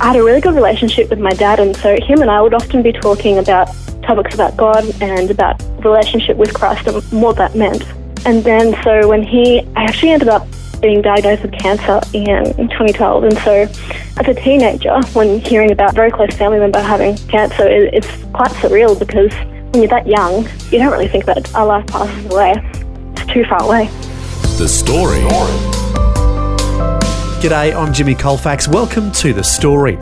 I had a really good relationship with my dad, and so him and I would often be talking about topics about God and about relationship with Christ and what that meant. And then, so when he, I actually ended up being diagnosed with cancer in 2012. And so, as a teenager, when hearing about a very close family member having cancer, it, it's quite surreal because when you're that young, you don't really think that. Our life passes away. It's too far away. The Story. G'day, I'm Jimmy Colfax. Welcome to The Story.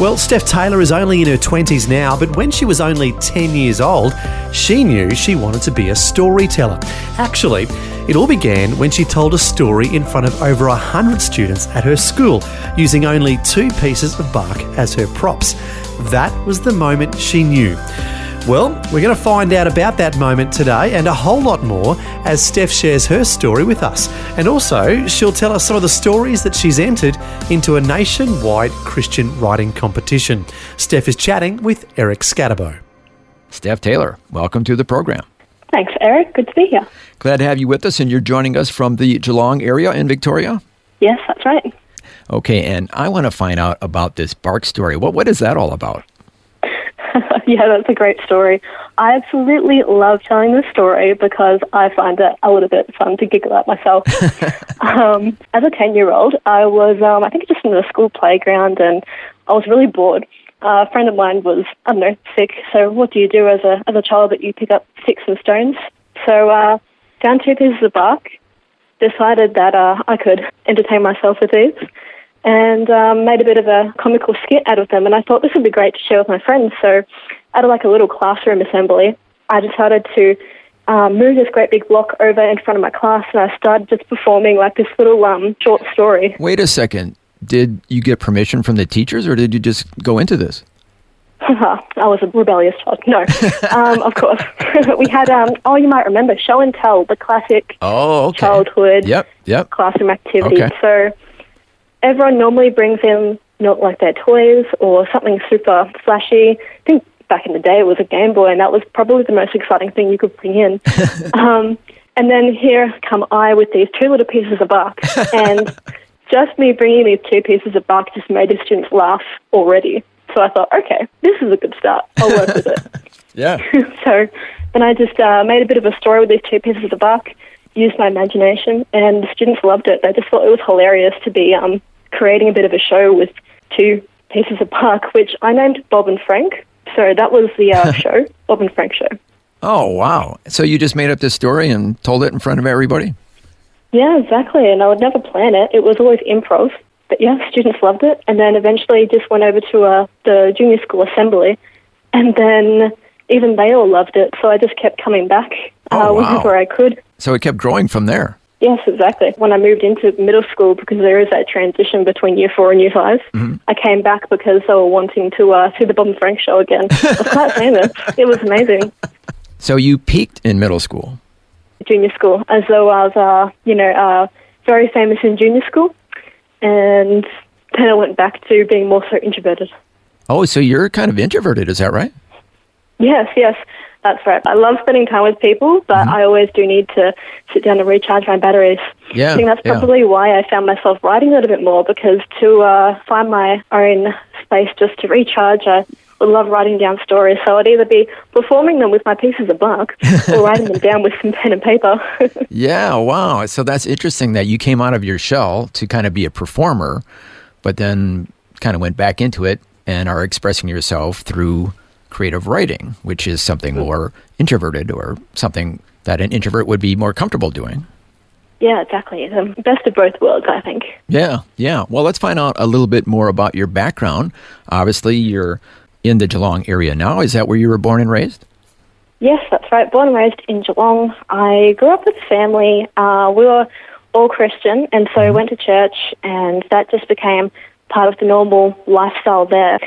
Well, Steph Taylor is only in her 20s now, but when she was only 10 years old, she knew she wanted to be a storyteller. Actually, it all began when she told a story in front of over 100 students at her school, using only two pieces of bark as her props. That was the moment she knew. Well, we're going to find out about that moment today and a whole lot more as Steph shares her story with us. And also, she'll tell us some of the stories that she's entered into a nationwide Christian writing competition. Steph is chatting with Eric Scatterbo. Steph Taylor, welcome to the program. Thanks, Eric. Good to be here. Glad to have you with us, and you're joining us from the Geelong area in Victoria. Yes, that's right. Okay, and I want to find out about this bark story. What what is that all about? yeah, that's a great story. I absolutely love telling this story because I find it a little bit fun to giggle at myself. um, as a 10 year old, I was, um, I think, just in the school playground and I was really bored. Uh, a friend of mine was, I don't know, sick. So, what do you do as a, as a child that you pick up sticks and stones? So, uh, found two pieces of bark, decided that uh, I could entertain myself with these and um, made a bit of a comical skit out of them. And I thought this would be great to share with my friends. So, out of like a little classroom assembly, I decided to um, move this great big block over in front of my class, and I started just performing like this little um, short story. Wait a second. Did you get permission from the teachers, or did you just go into this? I was a rebellious child. No, um, of course. we had, um, oh, you might remember Show and Tell, the classic Oh, okay. childhood Yep, yep. classroom activity. Okay. So everyone normally brings in not like their toys or something super flashy. I think back in the day it was a Game Boy, and that was probably the most exciting thing you could bring in. um, and then here come I with these two little pieces of bark, and just me bringing these two pieces of bark just made the students laugh already. So I thought, okay, this is a good start. I'll work with it. Yeah. so then I just uh, made a bit of a story with these two pieces of bark, used my imagination, and the students loved it. They just thought it was hilarious to be um, creating a bit of a show with two pieces of bark, which I named Bob and Frank. So that was the uh, show, Bob and Frank Show. Oh, wow. So you just made up this story and told it in front of everybody? Yeah, exactly. And I would never plan it. It was always improv. But yeah, students loved it. And then eventually just went over to uh, the junior school assembly. And then even they all loved it. So I just kept coming back uh, Oh, wow. whenever I could. So it kept growing from there. Yes, exactly. When I moved into middle school, because there is that transition between year four and year 5 I came back because they were wanting to uh, see the Bob and Frank show again. It was quite famous. It was amazing. So you peaked in middle school. Junior school, as though I was, uh, you know, uh, very famous in junior school, and then I went back to being more so introverted. Oh, so you're kind of introverted, is that right? Yes, yes, that's right. I love spending time with people, but I always do need to sit down and recharge my batteries. Yeah, I think that's yeah. probably why I found myself writing a little bit more because to uh, find my own space just to recharge, I would love writing down stories. So I'd either be performing them with my pieces of bark or writing them down with some pen and paper. Yeah, wow. So that's interesting that you came out of your shell to kind of be a performer, but then kind of went back into it and are expressing yourself through creative writing, which is something more introverted or something that an introvert would be more comfortable doing. yeah, exactly. The best of both worlds, I think. Yeah, yeah. Well, let's find out a little bit more about your background. Obviously, you're in the Geelong area now. Is that where you were born and raised? Yes, that's right. Born and raised in Geelong. I grew up with a family. Uh, we were all Christian, and so I went to church, and that just became part of the normal lifestyle there.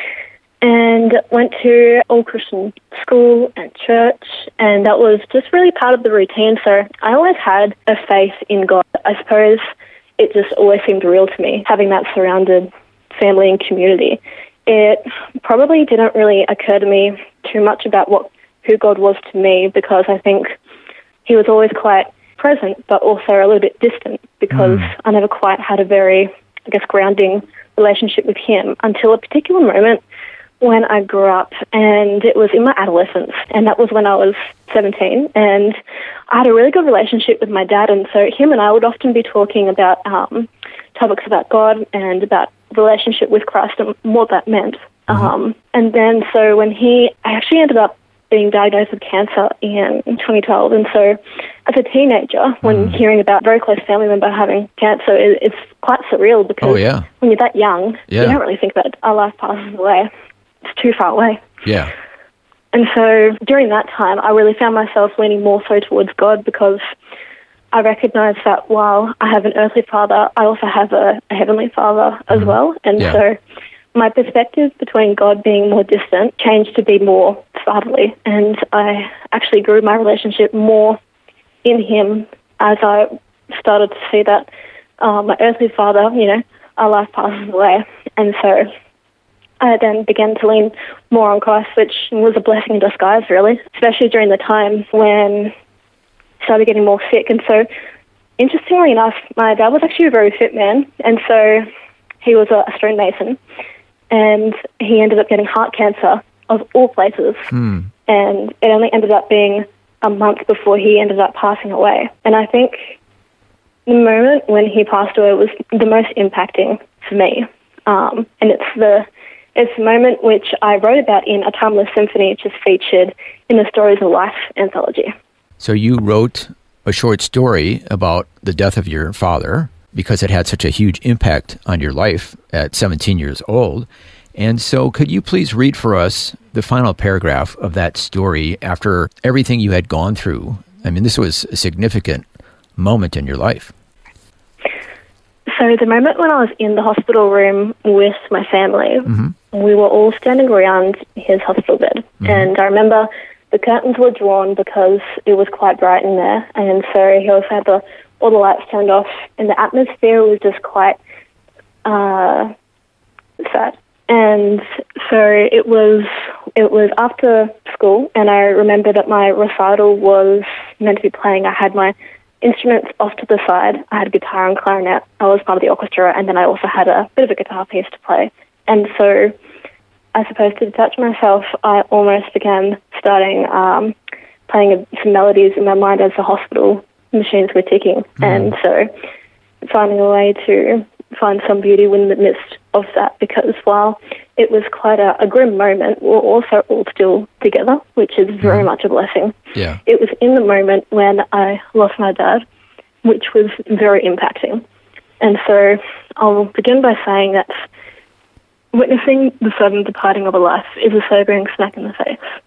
And went to all Christian school and church, and that was just really part of the routine. So I always had a faith in God. I suppose it just always seemed real to me, having that surrounded family and community. It probably didn't really occur to me too much about what who God was to me because I think He was always quite present, but also a little bit distant because Mm. I never quite had a very, I guess, grounding relationship with Him until a particular moment when I grew up, and it was in my adolescence, and that was when I was 17, and I had a really good relationship with my dad, and so him and I would often be talking about um, topics about God and about relationship with Christ and what that meant. Um, and then, so when he, I actually ended up being diagnosed with cancer in 2012, and so as a teenager, when hearing about a very close family member having cancer, it, it's quite surreal because Oh, yeah. when you're that young, Yeah. you don't really think that our life passes away. It's too far away. Yeah. And so during that time, I really found myself leaning more so towards God because I recognized that while I have an earthly father, I also have a, a heavenly father as well. And Yeah. so my perspective between God being more distant changed to be more fatherly. And I actually grew my relationship more in Him as I started to see that uh, my earthly father, you know, our life passes away. And so I then began to lean more on Christ, which was a blessing in disguise, really, especially during the time when I started getting more sick. And so, interestingly enough, my dad was actually a very fit man, and so he was a, stonemason, and he ended up getting heart cancer of all places, Hmm. and it only ended up being a month before he ended up passing away. And I think the moment when he passed away was the most impacting for me, um, and it's the it's a moment which I wrote about in A Timeless Symphony, which is featured in the Stories of Life anthology. So you wrote a short story about the death of your father because it had such a huge impact on your life at 17 years old. And so, could you please read for us the final paragraph of that story after everything you had gone through? I mean, this was a significant moment in your life. So the moment when I was in the hospital room with my family, we were all standing around his hospital bed, and I remember the curtains were drawn because it was quite bright in there, and so he also had the all the lights turned off, and the atmosphere was just quite uh, sad. And so it was it was after school, and I remember that my recital was meant to be playing. I had my instruments off to the side. I had a guitar and clarinet. I was part of the orchestra, and then I also had a bit of a guitar piece to play. And so, I suppose to detach myself, I almost began starting um, playing some melodies in my mind as the hospital machines were ticking. And so, finding a way to find some beauty in the midst of that, because while it was quite a, a grim moment, we're also all still together, which is very mm-hmm. much a blessing Yeah. it was in the moment when I lost my dad, which was very impacting. And so I'll begin by saying that witnessing the sudden departing of a life is a sobering smack in the face.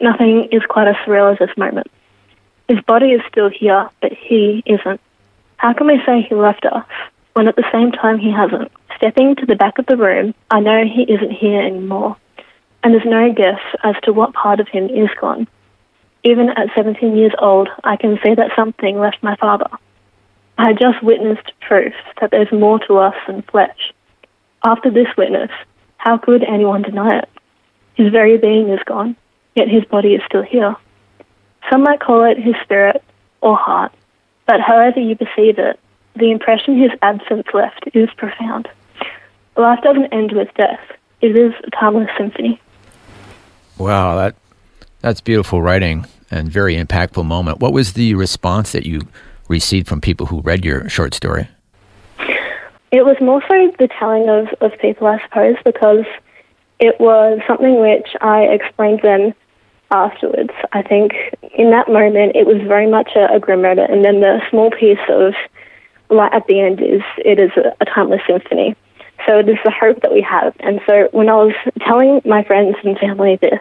Nothing is quite as surreal as this moment. His body is still here, but he isn't. How can we say he left us when at the same time he hasn't? Stepping to the back of the room, I know he isn't here anymore. And there's no guess as to what part of him is gone. Even at 17 years old, I can see that something left my father. I just witnessed proof that there's more to us than flesh. After this witness, how could anyone deny it? His very being is gone, yet his body is still here. Some might call it his spirit or heart, but however you perceive it, the impression his absence left is profound. Life doesn't end with death. It is a timeless symphony. Wow, that that's beautiful writing and very impactful moment. What was the response that you received from people who read your short story? It was more so the telling of, of people, I suppose, because it was something which I explained then afterwards. I think in that moment it was very much a, a grim moment, and then the small piece of light at the end is it is a, a timeless symphony. So it is the hope that we have. And so when I was telling my friends and family this,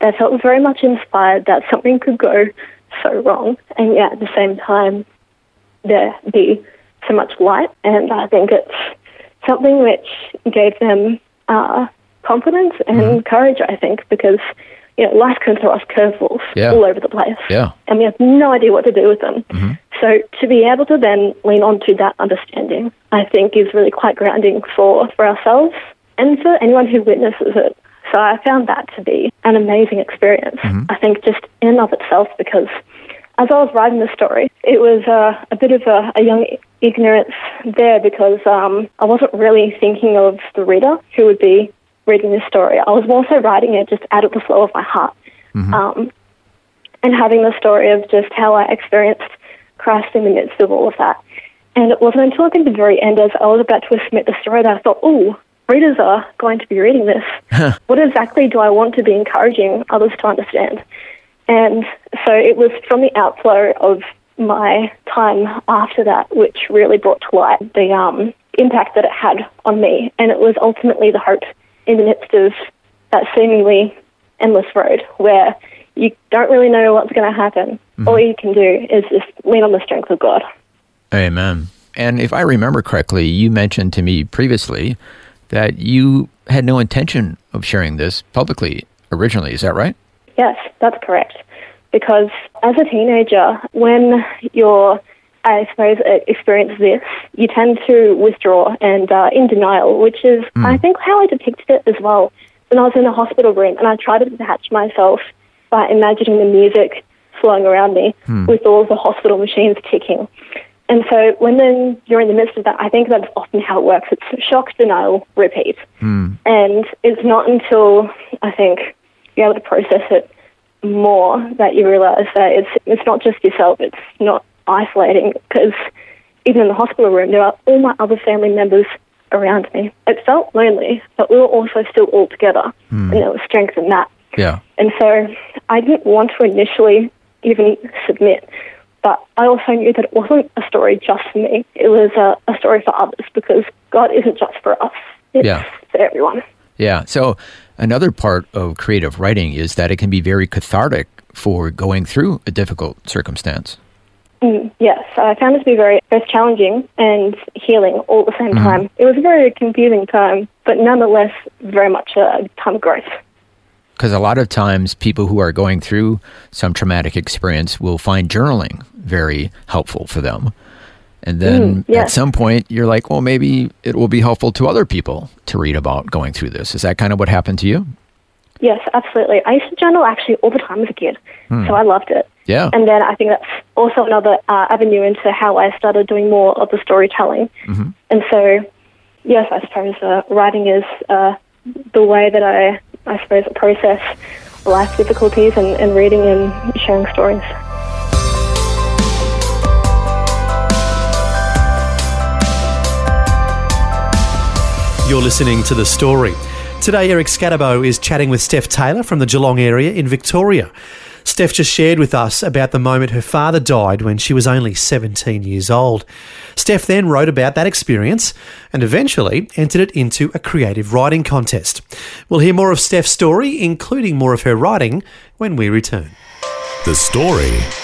they felt very much inspired that something could go so wrong, and yet at the same time there be so much light. And I think it's something which gave them uh, confidence and courage, I think, because you know, life can throw us curveballs Yeah. all over the place. Yeah. And we have no idea what to do with them. So to be able to then lean onto that understanding, I think is really quite grounding for, for ourselves and for anyone who witnesses it. So I found that to be an amazing experience. I think just in and of itself because as I was writing the story, it was uh, a bit of a, a young ignorance there because um, I wasn't really thinking of the reader who would be reading this story. I was more so writing it just out of the flow of my heart um, and having the story of just how I experienced Christ in the midst of all of that. And it wasn't until I think the very end, as I was about to submit the story, that I thought, oh, readers are going to be reading this. what exactly do I want to be encouraging others to understand? And so it was from the outflow of my time after that, which really brought to light the um, impact that it had on me. And it was ultimately the hope in the midst of that seemingly endless road where you don't really know what's going to happen. All you can do is just lean on the strength of God. Amen. And if I remember correctly, you mentioned to me previously that you had no intention of sharing this publicly originally. Is that right? Yes, that's correct. Because as a teenager, when you're, I suppose, uh, experience this, you tend to withdraw and uh, in denial, which is, I think, how I depicted it as well. When I was in a hospital room and I tried to detach myself by imagining the music flowing around me hmm. with all the hospital machines ticking. And so when then you're in the midst of that, I think that's often how it works. It's shock, denial, repeat. Hmm. And it's not until I think you're able to process it more that you realize that it's it's not just yourself. It's not isolating because even in the hospital room, there are all my other family members around me. It felt lonely, but we were also still all together, hmm. and there was strength in that. Yeah. And so I didn't want to initially even submit, but I also knew that it wasn't a story just for me. It was a, a story for others because God isn't just for us. It's Yeah. for everyone. Yeah. So another part of creative writing is that it can be very cathartic for going through a difficult circumstance. Mm, yes, I found it to be very both challenging and healing all at the same Mm-hmm. time. It was a very confusing time, but nonetheless very much a time of growth. Because a lot of times people who are going through some traumatic experience will find journaling very helpful for them. And then Mm, yes. at some point, you're like, well, maybe it will be helpful to other people to read about going through this. Is that kind of what happened to you? Yes, absolutely. I used to journal actually all the time as a kid, so I loved it. Yeah. And then I think that's also another uh, avenue into how I started doing more of the storytelling. And so, yes, I suppose uh, writing is uh, the way that I, I suppose, a process life difficulties and, and reading and sharing stories. You're listening to The Story. Today, Eric Scatterbo is chatting with Steph Taylor from the Geelong area in Victoria. Steph just shared with us about the moment her father died when she was only 17 years old. Steph then wrote about that experience and eventually entered it into a creative writing contest. We'll hear more of Steph's story, including more of her writing, when we return. The story.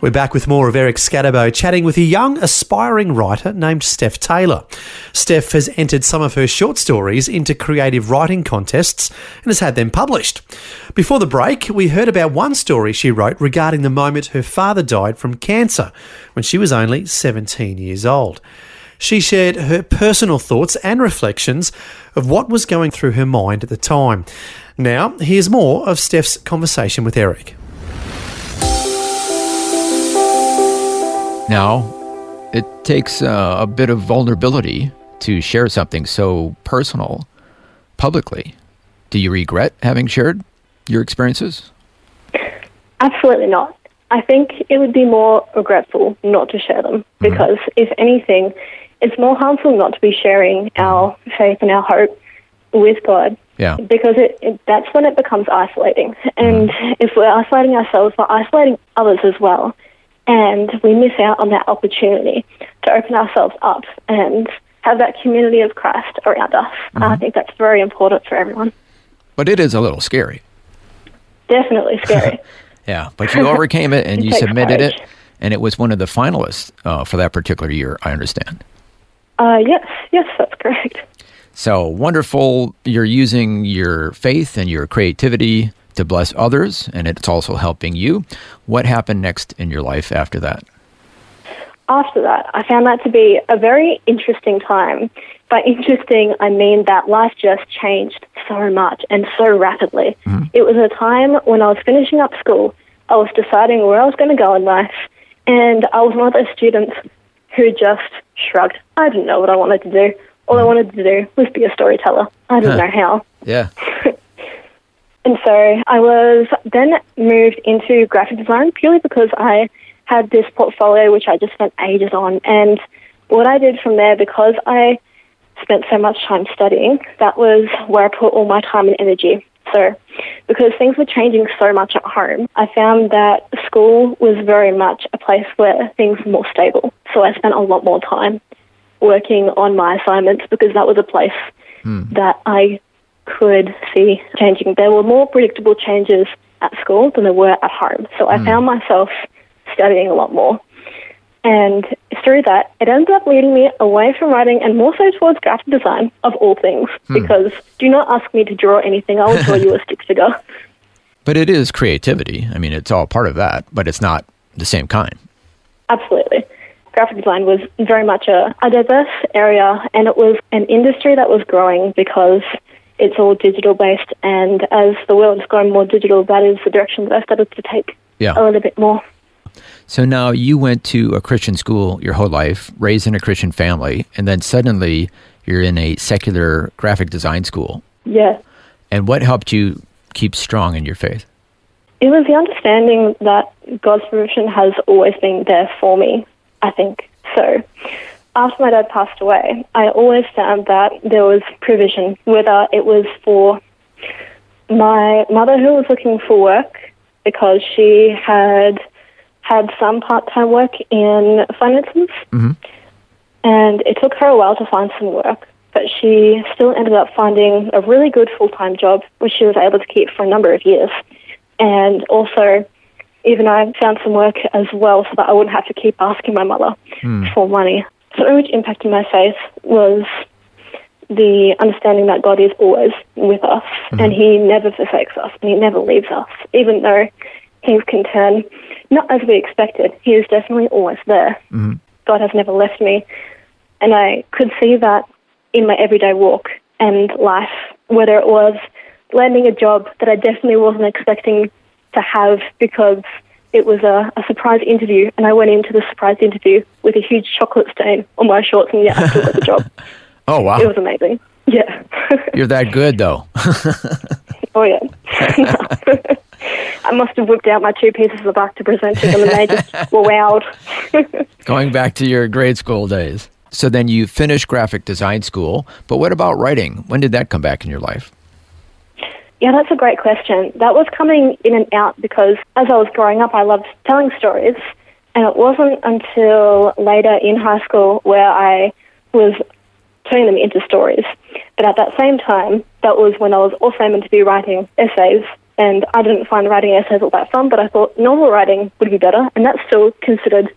We're back with more of Eric Scatterbo chatting with a young, aspiring writer named Steph Taylor. Steph has entered some of her short stories into creative writing contests and has had them published. Before the break, we heard about one story she wrote regarding the moment her father died from cancer when she was only 17 years old. She shared her personal thoughts and reflections of what was going through her mind at the time. Now, here's more of Steph's conversation with Eric. Now, it takes uh, a bit of vulnerability to share something so personal publicly. Do you regret having shared your experiences? Absolutely not. I think it would be more regretful not to share them mm-hmm. because, if anything, it's more harmful not to be sharing mm-hmm. our faith and our hope with God Yeah. because it, it that's when it becomes isolating. And mm-hmm. if we're isolating ourselves, we're isolating others as well, and we miss out on that opportunity to open ourselves up and have that community of Christ around us. I think that's very important for everyone. But it is a little scary. Definitely scary. Yeah. But you overcame it and It you submitted courage. it, and it was one of the finalists uh, for that particular year, I understand. uh, yes, yes, that's correct. So wonderful. You're using your faith and your creativity to bless others, and it's also helping you. What happened next in your life after that? after that, I found that to be a very interesting time. By interesting, I mean that life just changed so much and so rapidly. Mm-hmm. It was a time when I was finishing up school, I was deciding where I was going to go in life, and I was one of those students who just shrugged. I didn't know what I wanted to do. All I mm-hmm. wanted to do was be a storyteller. I didn't Huh. know how. Yeah. And so I was then moved into graphic design purely because I had this portfolio which I just spent ages on. And what I did from there, because I spent so much time studying, that was where I put all my time and energy. So, because things were changing so much at home, I found that school was very much a place where things were more stable. So I spent a lot more time working on my assignments because that was a place hmm. that I could see changing. There were more predictable changes at school than there were at home. So I hmm. found myself studying a lot more. And through that, it ended up leading me away from writing and more so towards graphic design, of all things. Hmm. Because do not ask me to draw anything, I will draw you a stick figure. But it is creativity. I mean, it's all part of that, but it's not the same kind. Absolutely. Graphic design was very much a, a diverse area, and it was an industry that was growing because it's all digital based. And as the world is going more digital, that is the direction that I started to take Yeah. a little bit more. So now you went to a Christian school your whole life, raised in a Christian family, and then suddenly you're in a secular graphic design school. Yeah. And what helped you keep strong in your faith? It was the understanding that God's provision has always been there for me, I think. So, after my dad passed away, I always found that there was provision, whether it was for my mother who was looking for work because she had had some part time work in finances. Mm-hmm. And it took her a while to find some work, but she still ended up finding a really good full time job, which she was able to keep for a number of years. And also, even I found some work as well so that I wouldn't have to keep asking my mother hmm. for money. So, which impacted my faith was the understanding that God is always with us mm-hmm. and He never forsakes us and He never leaves us, even though things can turn not as we expected. He is definitely always there. Mm-hmm. God has never left me. And I could see that in my everyday walk and life, whether it was landing a job that I definitely wasn't expecting to have because it was a, a surprise interview, and I went into the surprise interview with a huge chocolate stain on my shorts, and yeah, I still got the job. Oh, wow. It was amazing. Yeah. You're that good, though. oh, yeah. I must have whipped out my two pieces of art to present to them, and they just were wowed. Going back to your grade school days. So then you finished graphic design school, but what about writing? When did that come back in your life? Yeah, that's a great question. That was coming in and out because as I was growing up, I loved telling stories. And it wasn't until later in high school where I was turning them into stories. But at that same time, that was when I was also meant to be writing essays. And I didn't find writing essays all that fun, but I thought novel writing would be better. And that's still considered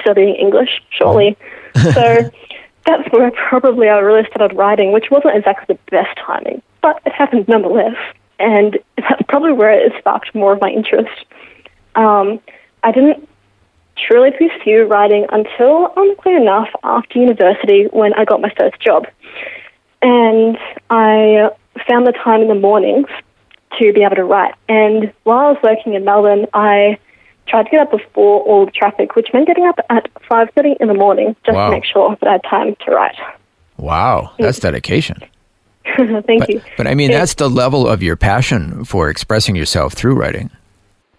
studying English, surely. Oh. so that's where probably I really started writing, which wasn't exactly the best timing, but it happened nonetheless. And that's probably where it sparked more of my interest. Um, I didn't truly pursue writing until, honestly enough, after university when I got my first job. And I found the time in the mornings to be able to write. And while I was working in Melbourne, I tried to get up before all the traffic, which meant getting up at 5.30 in the morning just Wow. to make sure that I had time to write. Wow, that's dedication. Thank But, you. but I mean, that's the level of your passion for expressing yourself through writing.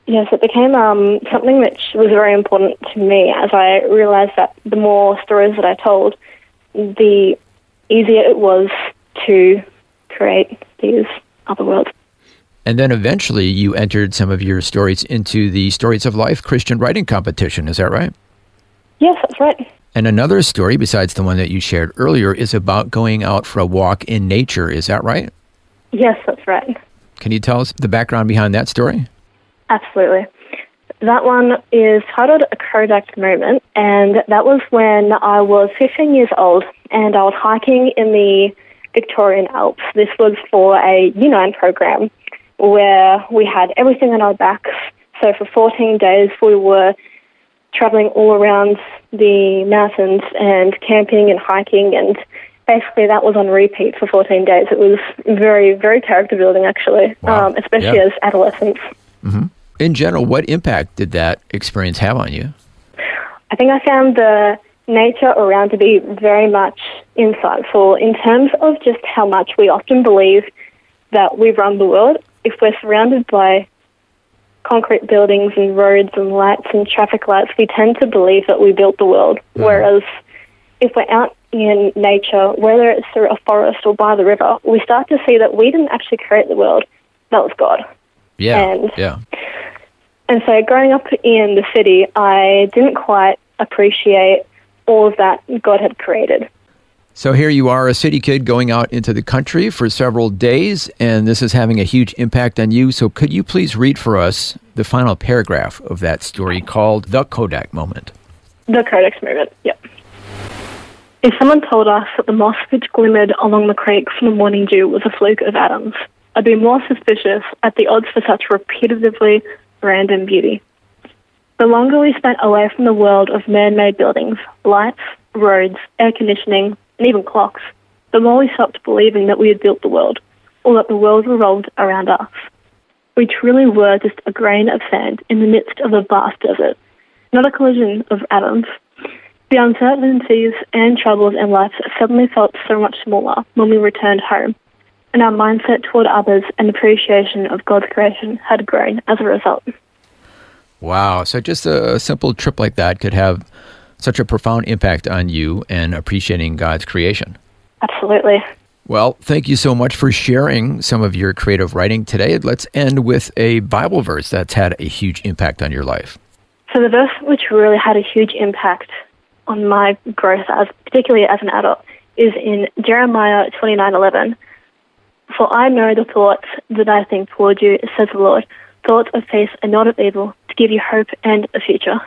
Yes, it became um, something which was very important to me as I realized that the more stories that I told, the easier it was to create these other worlds. And then eventually you entered some of your stories into the Stories of Life Christian Writing Competition. Is that right? Yes, that's right. And another story, besides the one that you shared earlier, is about going out for a walk in nature. Is that right? Yes, that's right. Can you tell us the background behind that story? Absolutely. That one is titled A Kodak Moment, and that was when I was 15 years old and I was hiking in the Victorian Alps. This was for a U9 program where we had everything on our backs. So for 14 days, we were traveling all around the mountains and camping and hiking, and basically that was on repeat for 14 days. It was very, very character building, actually, Wow. um, especially as adolescents. In general, what impact did that experience have on you? I think I found the nature around to be very much insightful in terms of just how much we often believe that we run the world. If we're surrounded by concrete buildings and roads and lights and traffic lights, we tend to believe that we built the world. Mm-hmm. Whereas if we're out in nature, whether it's through a forest or by the river, we start to see that we didn't actually create the world. That was God. Yeah. And- yeah. And so growing up in the city, I didn't quite appreciate all of that God had created. So here you are, a city kid going out into the country for several days, and this is having a huge impact on you. So could you please read for us the final paragraph of that story called The Kodak Moment? The Kodak Moment, yep. If someone told us that the moss which glimmered along the creek from the morning dew was a fluke of atoms, I'd be more suspicious at the odds for such repetitively random beauty. The longer we spent away from the world of man made buildings, lights, roads, air conditioning, and even clocks, the more we stopped believing that we had built the world, or that the world revolved around us. We truly were just a grain of sand in the midst of a vast desert, not a collision of atoms. The uncertainties and troubles in life suddenly felt so much smaller when we returned home, and our mindset toward others and appreciation of God's creation had grown as a result. Wow. So just a, simple trip like that could have such a profound impact on you and appreciating God's creation. Absolutely. Well, thank you so much for sharing some of your creative writing today. Let's end with a Bible verse that's had a huge impact on your life. So the verse which really had a huge impact on my growth, as particularly as an adult, is in Jeremiah twenty nine eleven. For I know the thoughts that I think toward you, says the Lord, thoughts of peace and not of evil, to give you hope and a future.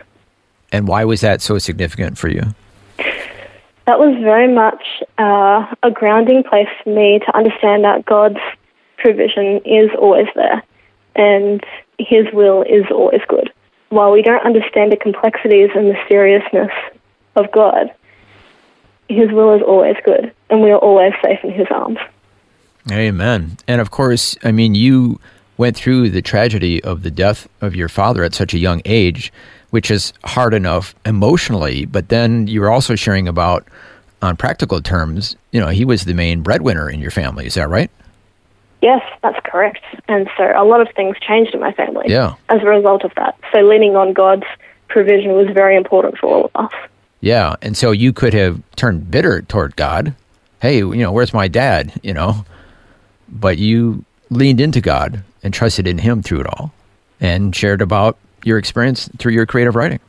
And why was that so significant for you? That was very much uh, a grounding place for me to understand that God's provision is always there and His will is always good. While we don't understand the complexities and the seriousness of God, His will is always good and we are always safe in His arms. Amen. And of course, I mean, you went through the tragedy of the death of your father at such a young age, which is hard enough emotionally, but then you were also sharing about, on practical terms, you know, he was the main breadwinner in your family. Is that right? Yes, that's correct. And so a lot of things changed in my family Yeah. as a result of that. So leaning on God's provision was very important for all of us. Yeah. And so you could have turned bitter toward God. Hey, you know, where's my dad? You know, but you leaned into God and trusted in Him through it all and shared about your experience through your creative writing.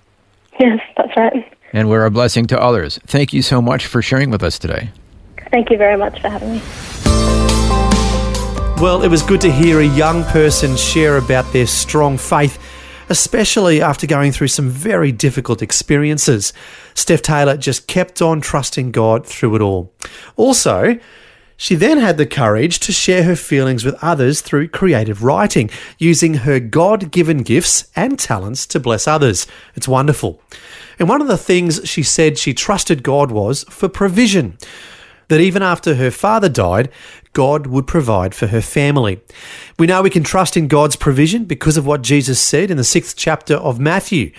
Yes, that's right. And we're a blessing to others. Thank you so much for sharing with us today. Thank you very much for having me. Well, it was good to hear a young person share about their strong faith, especially after going through some very difficult experiences. Steph Taylor just kept on trusting God through it all. Also, she then had the courage to share her feelings with others through creative writing, using her God given gifts and talents to bless others. It's wonderful. And one of the things she said she trusted God was for provision that even after her father died, God would provide for her family. We know we can trust in God's provision because of what Jesus said in the sixth chapter of Matthew.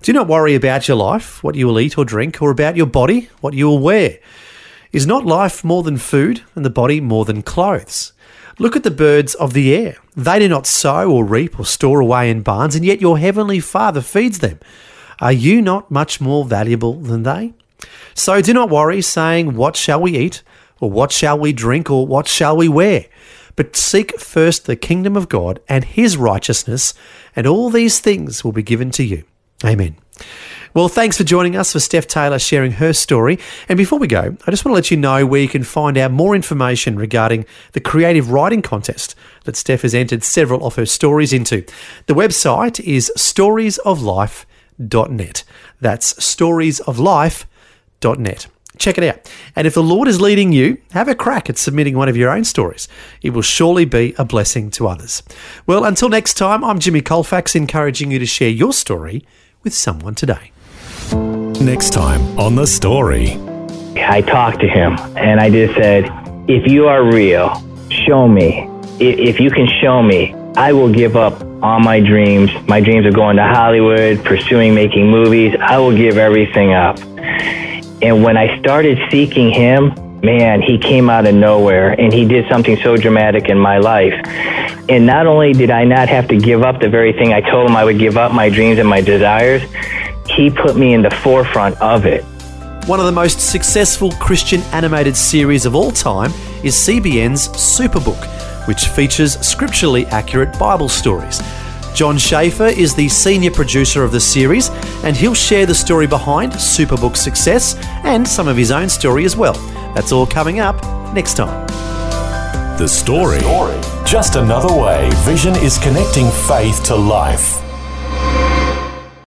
Do not worry about your life, what you will eat or drink, or about your body, what you will wear. Is not life more than food, and the body more than clothes? Look at the birds of the air. They do not sow or reap or store away in barns, and yet your heavenly Father feeds them. Are you not much more valuable than they? So do not worry, saying, What shall we eat? Or what shall we drink? Or what shall we wear? But seek first the kingdom of God and his righteousness, and all these things will be given to you. Amen. Well, thanks for joining us for Steph Taylor sharing her story. And before we go, I just want to let you know where you can find out more information regarding the creative writing contest that Steph has entered several of her stories into. The website is storiesoflife.net. That's storiesoflife.net. Check it out. And if the Lord is leading you, have a crack at submitting one of your own stories. It will surely be a blessing to others. Well, until next time, I'm Jimmy Colfax, encouraging you to share your story with someone today. Next time on The Story. I talked to him and I just said, if you are real, show me. If you can show me, I will give up all my dreams. My dreams of going to Hollywood, pursuing making movies. I will give everything up. And when I started seeking him, man, he came out of nowhere and he did something so dramatic in my life. And not only did I not have to give up the very thing I told him I would give up my dreams and my desires, he put me in the forefront of it. One of the most successful Christian animated series of all time is CBN's Superbook, which features scripturally accurate Bible stories. John Schaefer is the senior producer of the series, and he'll share the story behind Superbook's success and some of his own story as well. That's all coming up next time. The story. Just another way Vision is connecting faith to life.